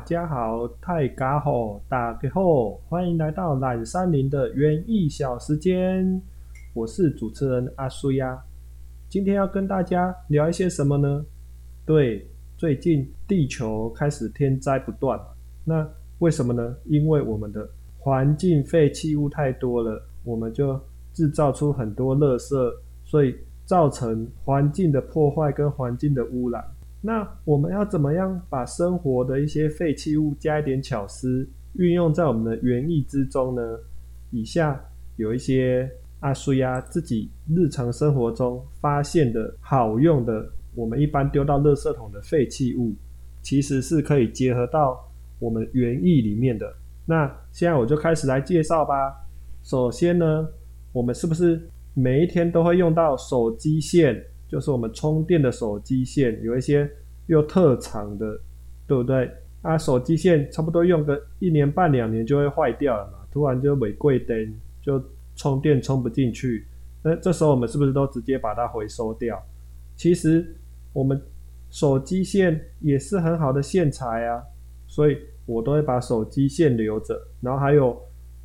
大家好，太嘎好，大家好，欢迎来到懒山林的园艺小时间。我是主持人阿苏呀。今天要跟大家聊一些什么呢？对，最近地球开始天灾不断，那为什么呢？因为我们的环境废弃物太多了，我们就制造出很多垃圾，所以造成环境的破坏跟环境的污染。那我们要怎么样把生活的一些废弃物加一点巧思，运用在我们的园艺之中呢？以下有一些阿苏亚自己日常生活中发现的好用的，我们一般丢到垃圾桶的废弃物，其实是可以结合到我们园艺里面的。那现在我就开始来介绍吧。首先呢，我们是不是每一天都会用到手机线？就是我们充电的手机线，有一些又特长的，对不对？啊，手机线差不多用个一年半两年就会坏掉了嘛，突然就违规灯，就充电充不进去，那这时候我们是不是都直接把它回收掉？其实我们手机线也是很好的线材啊，所以我都会把手机线留着。然后还有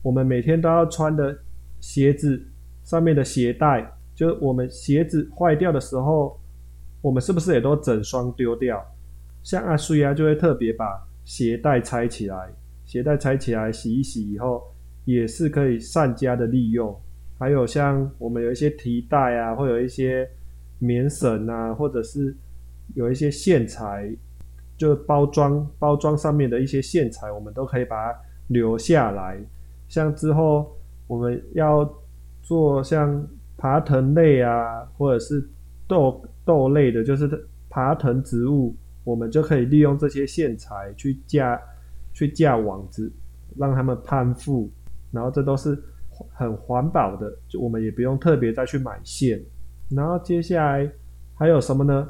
我们每天都要穿的鞋子上面的鞋带。就是我们鞋子坏掉的时候，我们是不是也都整双丢掉？像阿苏亚就会特别把鞋带拆起来，鞋带拆起来洗一洗以后，也是可以善加的利用。还有像我们有一些提带啊，会有一些棉绳啊，或者是有一些线材，就包装包装上面的一些线材，我们都可以把它留下来。像之后我们要做像。爬藤类啊，或者是豆豆类的，就是爬藤植物，我们就可以利用这些线材去架去架网子，让它们攀附，然后这都是很环保的，就我们也不用特别再去买线。然后接下来还有什么呢？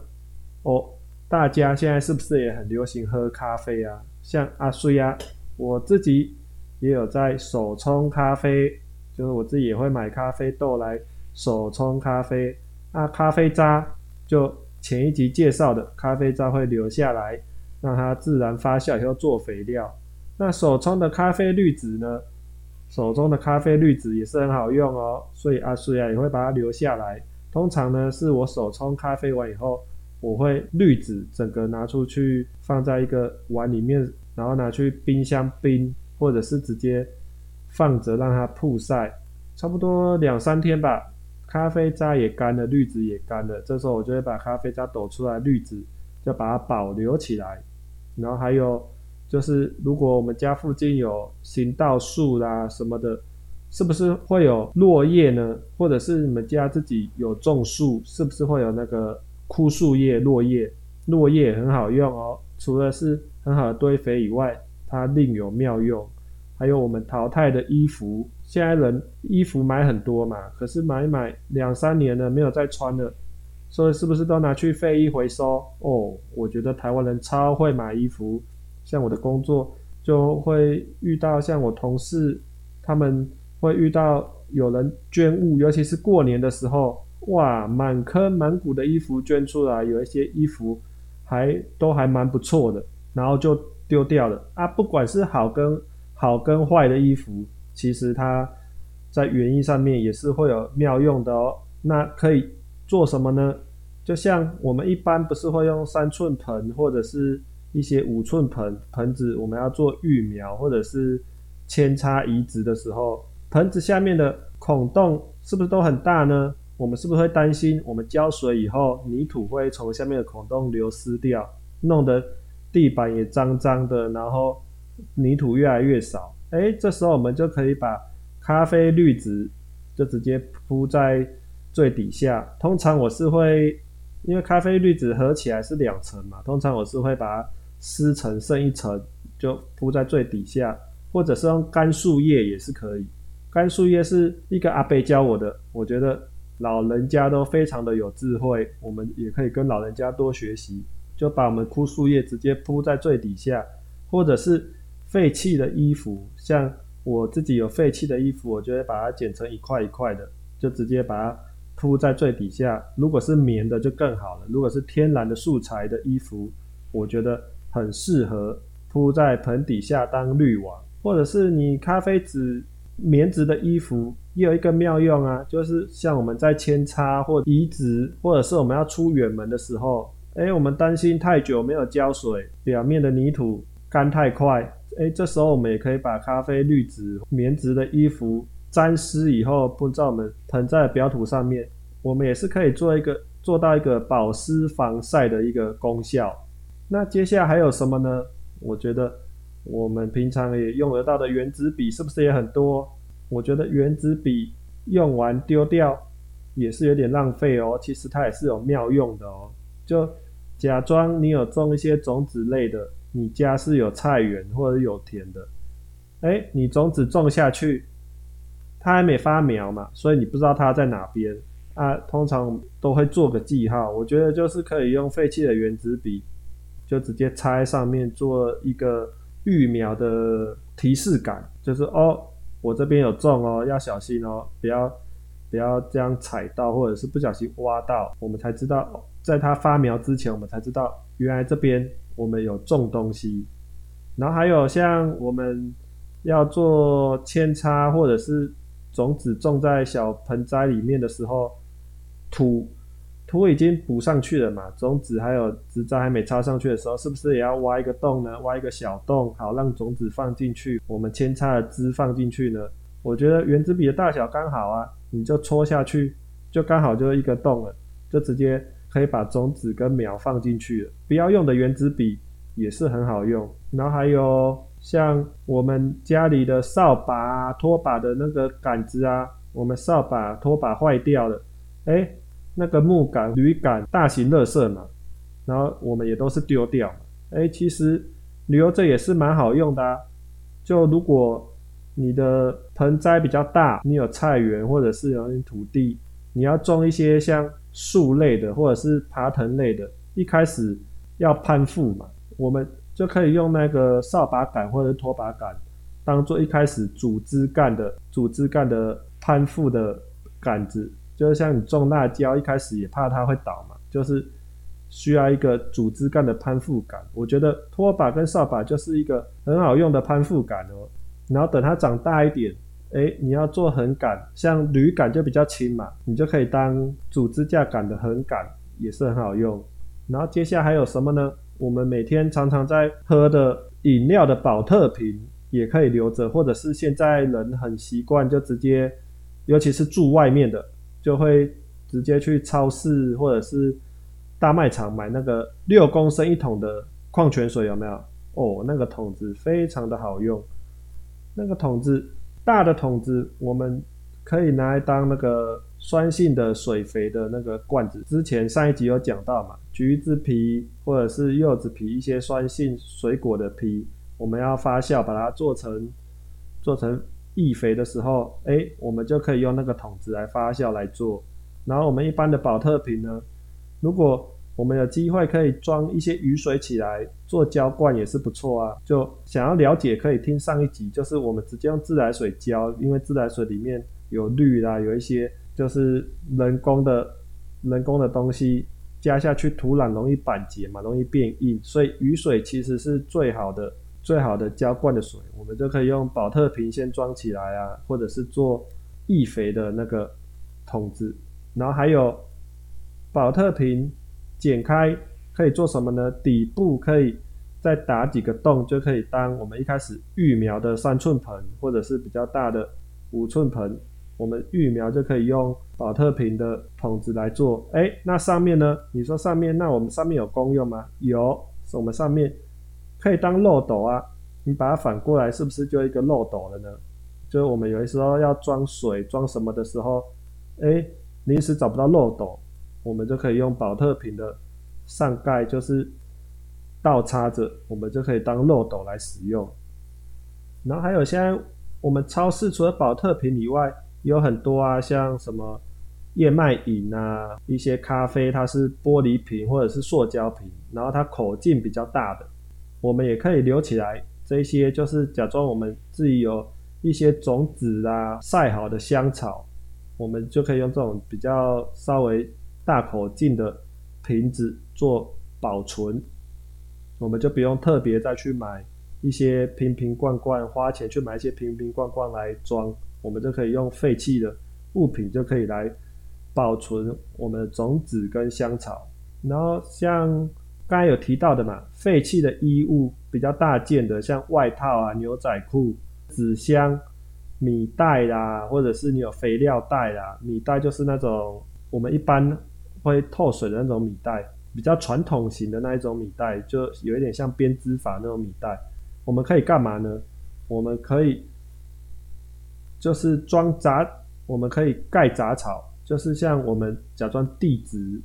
哦，大家现在是不是也很流行喝咖啡啊？像阿瑞啊，我自己也有在手冲咖啡，就是我自己也会买咖啡豆来。手冲咖啡，那咖啡渣就前一集介绍的咖啡渣会留下来，让它自然发酵以后做肥料。那手冲的咖啡滤纸呢？手中的咖啡滤纸也是很好用哦，所以阿苏亚也会把它留下来。通常呢，是我手冲咖啡完以后，我会滤纸整个拿出去放在一个碗里面，然后拿去冰箱冰，或者是直接放着让它曝晒，差不多两三天吧。咖啡渣也干了，滤纸也干了，这时候我就会把咖啡渣抖出来，滤纸就把它保留起来。然后还有就是，如果我们家附近有行道树啦什么的，是不是会有落叶呢？或者是你们家自己有种树，是不是会有那个枯树叶、落叶？落叶很好用哦，除了是很好的堆肥以外，它另有妙用。还有我们淘汰的衣服，现在人衣服买很多嘛，可是买买两三年了没有再穿了，所以是不是都拿去废衣回收？哦，我觉得台湾人超会买衣服，像我的工作就会遇到，像我同事他们会遇到有人捐物，尤其是过年的时候，哇，满坑满谷的衣服捐出来，有一些衣服还都还蛮不错的，然后就丢掉了啊，不管是好跟。好跟坏的衣服，其实它在园艺上面也是会有妙用的哦。那可以做什么呢？就像我们一般不是会用三寸盆或者是一些五寸盆盆子，我们要做育苗或者是扦插移植的时候，盆子下面的孔洞是不是都很大呢？我们是不是会担心我们浇水以后泥土会从下面的孔洞流失掉，弄得地板也脏脏的，然后。泥土越来越少，哎，这时候我们就可以把咖啡滤纸就直接铺在最底下。通常我是会，因为咖啡滤纸合起来是两层嘛，通常我是会把它撕成剩一层，就铺在最底下，或者是用干树叶也是可以。干树叶是一个阿伯教我的，我觉得老人家都非常的有智慧，我们也可以跟老人家多学习，就把我们枯树叶直接铺在最底下，或者是。废弃的衣服，像我自己有废弃的衣服，我就会把它剪成一块一块的，就直接把它铺在最底下。如果是棉的就更好了。如果是天然的素材的衣服，我觉得很适合铺在盆底下当滤网，或者是你咖啡纸棉质的衣服也有一个妙用啊，就是像我们在扦插或移植，或者是我们要出远门的时候，哎，我们担心太久没有浇水，表面的泥土干太快，哎，这时候我们也可以把咖啡滤纸棉质的衣服沾湿以后铺在我们盆在表土上面，我们也是可以做一个做到一个保湿防晒的一个功效。那接下来还有什么呢？我觉得我们平常也用得到的原子笔是不是也很多？我觉得原子笔用完丢掉也是有点浪费哦。其实它也是有妙用的哦。就假装你有种一些种子类的，你家是有菜园或者有田的，哎，你种子种下去，它还没发苗嘛，所以你不知道它在哪边啊。通常都会做个记号。我觉得就是可以用废弃的原子笔。就直接插在上面做一个育苗的提示感，就是哦，我这边有种哦，要小心哦，不要不要这样踩到，或者是不小心挖到，我们才知道，在它发苗之前，我们才知道原来这边我们有种东西。然后还有像我们要做扦插或者是种子种在小盆栽里面的时候，土。土已经补上去了嘛，种子还有植栽还没插上去的时候，是不是也要挖一个洞呢？挖一个小洞，好让种子放进去，我们扦插的枝放进去呢？我觉得圆珠笔的大小刚好啊，你就戳下去，就刚好就一个洞了，就直接可以把种子跟苗放进去了。不要用的圆珠笔也是很好用。然后还有像我们家里的扫把、啊拖把的那个杆子啊，我们扫把、拖把坏掉了，哎。那个木杆、铝杆，大型垃圾嘛，然后我们也都是丢掉。哎，其实留着也是蛮好用的啊。就如果你的盆栽比较大，你有菜园或者是有土地，你要种一些像树类的或者是爬藤类的，一开始要攀附嘛，我们就可以用那个扫把杆或者拖把杆，当做一开始主枝干的主枝干的攀附的杆子。就是像你种辣椒，一开始也怕它会倒嘛，就是需要一个主枝干的攀附感。我觉得拖把跟扫把就是一个很好用的攀附感哦。然后等它长大一点，哎，你要做横杆，像铝杆就比较轻嘛，你就可以当主支架杆的横杆，也是很好用。然后接下来还有什么呢？我们每天常常在喝的饮料的保特瓶也可以留着，或者是现在人很习惯就直接，尤其是住外面的。就会直接去超市或者是大卖场买那个六公升一桶的矿泉水，有没有？哦，那个桶子非常的好用。那个桶子大的桶子，我们可以拿来当那个酸性的水肥的那个罐子。之前上一集有讲到嘛，橘子皮或者是柚子皮一些酸性水果的皮，我们要发酵把它做成做成。易肥的时候，哎，我们就可以用那个桶子来发酵来做。然后我们一般的保特瓶呢，如果我们有机会可以装一些雨水起来做浇灌也是不错啊。就想要了解，可以听上一集，就是我们直接用自来水浇，因为自来水里面有氯啦，有一些就是人工的人工的东西加下去，土壤容易板结嘛，容易变硬，所以雨水其实是最好的。最好的浇灌的水，我们就可以用保特瓶先装起来啊，或者是做易肥的那个桶子。然后还有保特瓶剪开可以做什么呢？底部可以再打几个洞，就可以当我们一开始育苗的三寸盆，或者是比较大的五寸盆，我们育苗就可以用保特瓶的桶子来做。哎，那上面呢？你说上面，那我们上面有功用吗？有，我们上面。可以当漏斗啊，你把它反过来，是不是就一个漏斗了呢？就是我们有的时候要装水、装什么的时候，哎，临时找不到漏斗，我们就可以用保特瓶的上盖，就是倒插着，我们就可以当漏斗来使用。然后还有现在我们超市除了保特瓶以外，有很多啊，像什么燕麦饮啊，一些咖啡，它是玻璃瓶或者是塑胶瓶，然后它口径比较大的。我们也可以留起来，这些就是假装我们自己有一些种子啊，晒好的香草，我们就可以用这种比较稍微大口径的瓶子做保存，我们就不用特别再去买一些瓶瓶罐罐，花钱去买一些瓶瓶罐罐来装，我们就可以用废弃的物品就可以来保存我们的种子跟香草。然后像刚才有提到的嘛，废弃的衣物比较大件的，像外套啊、牛仔裤、纸箱、米袋啦，或者是你有肥料袋啦，米袋就是那种我们一般会透水的那种米袋。比较传统型的那一种米袋，就有一点像编织法那种米袋。我们可以干嘛呢？我们可以就是装杂，我们可以盖杂草，就是像我们假装地植、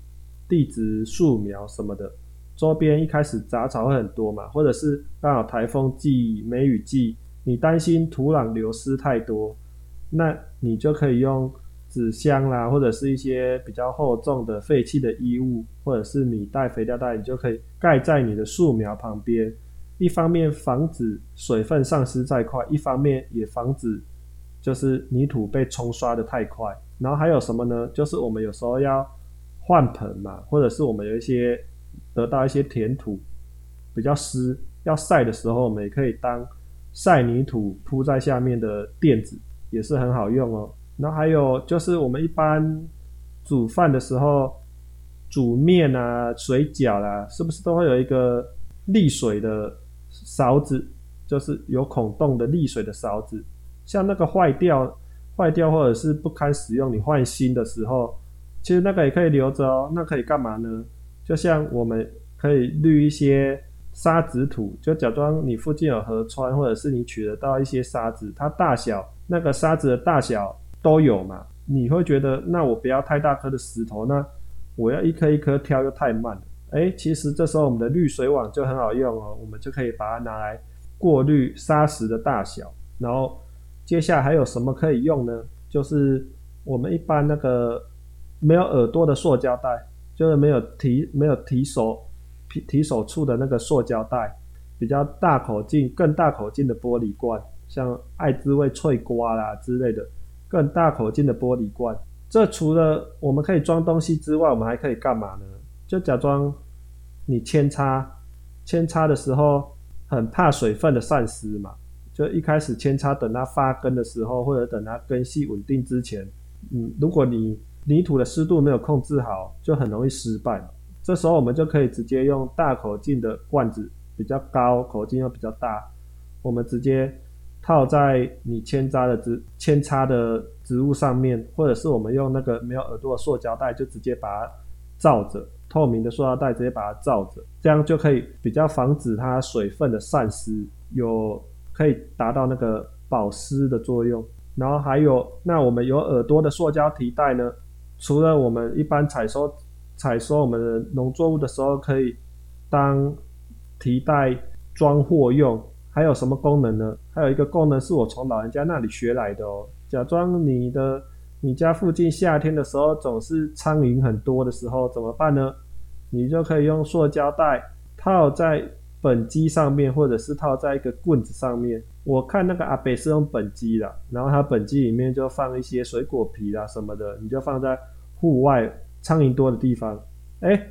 地植树苗什么的，周边一开始杂草会很多嘛，或者是刚好台风季、梅雨季，你担心土壤流失太多，那你就可以用。纸箱啦，或者是一些比较厚重的废弃的衣物，或者是米袋、肥料袋，你就可以盖在你的树苗旁边。一方面防止水分丧失太快，一方面也防止就是泥土被冲刷的太快。然后还有什么呢？就是我们有时候要换盆嘛，或者是我们有一些得到一些填土比较湿要晒的时候，我们也可以当晒泥土铺在下面的垫子，也是很好用哦。然后还有就是我们一般煮饭的时候，煮面啊、水饺啦，是不是都会有一个沥水的勺子？就是有孔洞的沥水的勺子。像那个坏掉、坏掉或者是不堪使用，你换新的时候，其实那个也可以留着哦。那可以干嘛呢？就像我们可以滤一些沙子土，就假装你附近有河川，或者是你取得到一些沙子，它大小那个沙子的大小。都有嘛？你会觉得那我不要太大颗的石头，那我要一颗一颗挑又太慢了。哎，其实这时候我们的滤水网就很好用哦，我们就可以把它拿来过滤沙石的大小。然后接下来还有什么可以用呢？就是我们一般那个没有耳朵的塑胶袋，就是没有提没有提手提提手处的那个塑胶袋，比较大口径、更大口径的玻璃罐，像爱滋味脆瓜啦之类的。更大口径的玻璃罐，这除了我们可以装东西之外，我们还可以干嘛呢？就假装你扦插，扦插的时候很怕水分的散失嘛。就一开始扦插，等它发根的时候，或者等它根系稳定之前，嗯，如果你泥土的湿度没有控制好，就很容易失败。这时候我们就可以直接用大口径的罐子，比较高，口径又比较大，我们直接。套在你扦插的植扦插的植物上面，或者是我们用那个没有耳朵的塑胶袋，就直接把它罩着，透明的塑料袋直接把它罩着，这样就可以比较防止它水分的散失，有可以达到那个保湿的作用。然后还有，那我们有耳朵的塑胶提袋呢，除了我们一般采收采收我们的农作物的时候可以当提袋装货用。还有什么功能呢？还有一个功能是我从老人家那里学来的哦。假装你的你家附近夏天的时候总是苍蝇很多的时候怎么办呢？你就可以用塑胶袋套在本机上面，或者是套在一个棍子上面。我看那个阿北是用本机的，然后它本机里面就放一些水果皮啦什么的，你就放在户外苍蝇多的地方，哎，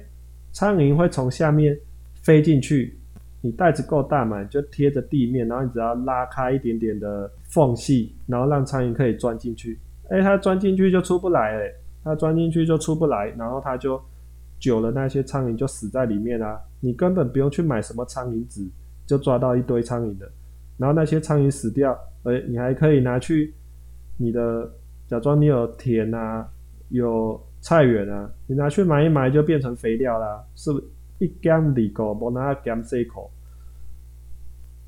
苍蝇会从下面飞进去。你袋子够大嘛，就贴着地面，然后你只要拉开一点点的缝隙，然后让苍蝇可以钻进去。哎，它钻进去就出不来，哎，它钻进去就出不来，然后它就久了，那些苍蝇就死在里面啦。你根本不用去买什么苍蝇纸，就抓到一堆苍蝇的。然后那些苍蝇死掉，哎，你还可以拿去你的假装你有田啊，有菜园啊，你拿去埋一埋就变成肥料啦，是不是？一缸里个，无拿缸四口。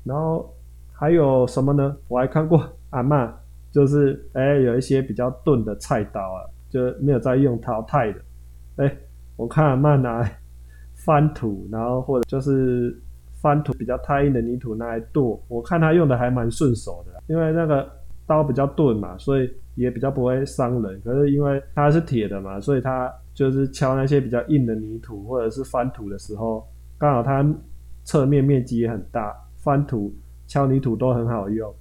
然后还有什么呢？我还看过阿妈，就是哎，有一些比较钝的菜刀啊，就没有在用淘汰的。哎，我看阿妈拿翻土，然后或者就是翻土比较太硬的泥土拿来剁，我看他用的还蛮顺手的，因为那个刀比较钝嘛，所以也比较不会伤人。可是因为它是铁的嘛，所以它。就是敲那些比较硬的泥土，或者是翻土的时候，刚好它侧面面积也很大，翻土、敲泥土都很好用。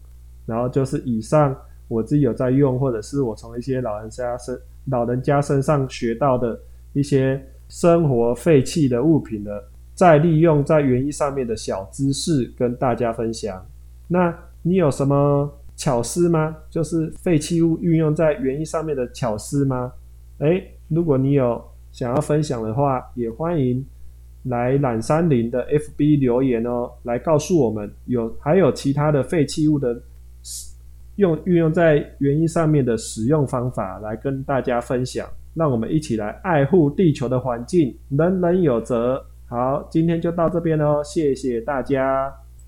然后就是以上我自己有在用，或者是我从一些老人家身老人家身上学到的一些生活废弃的物品的再利用在园艺上面的小知识跟大家分享。那你有什么巧思吗？就是废弃物运用在园艺上面的巧思吗？诶，如果你有想要分享的话，也欢迎来懒山林的 FB 留言哦，来告诉我们有还有其他的废弃物的用运用在园艺上面的使用方法，来跟大家分享。让我们一起来爱护地球的环境，人人有责。好，今天就到这边喽，谢谢大家。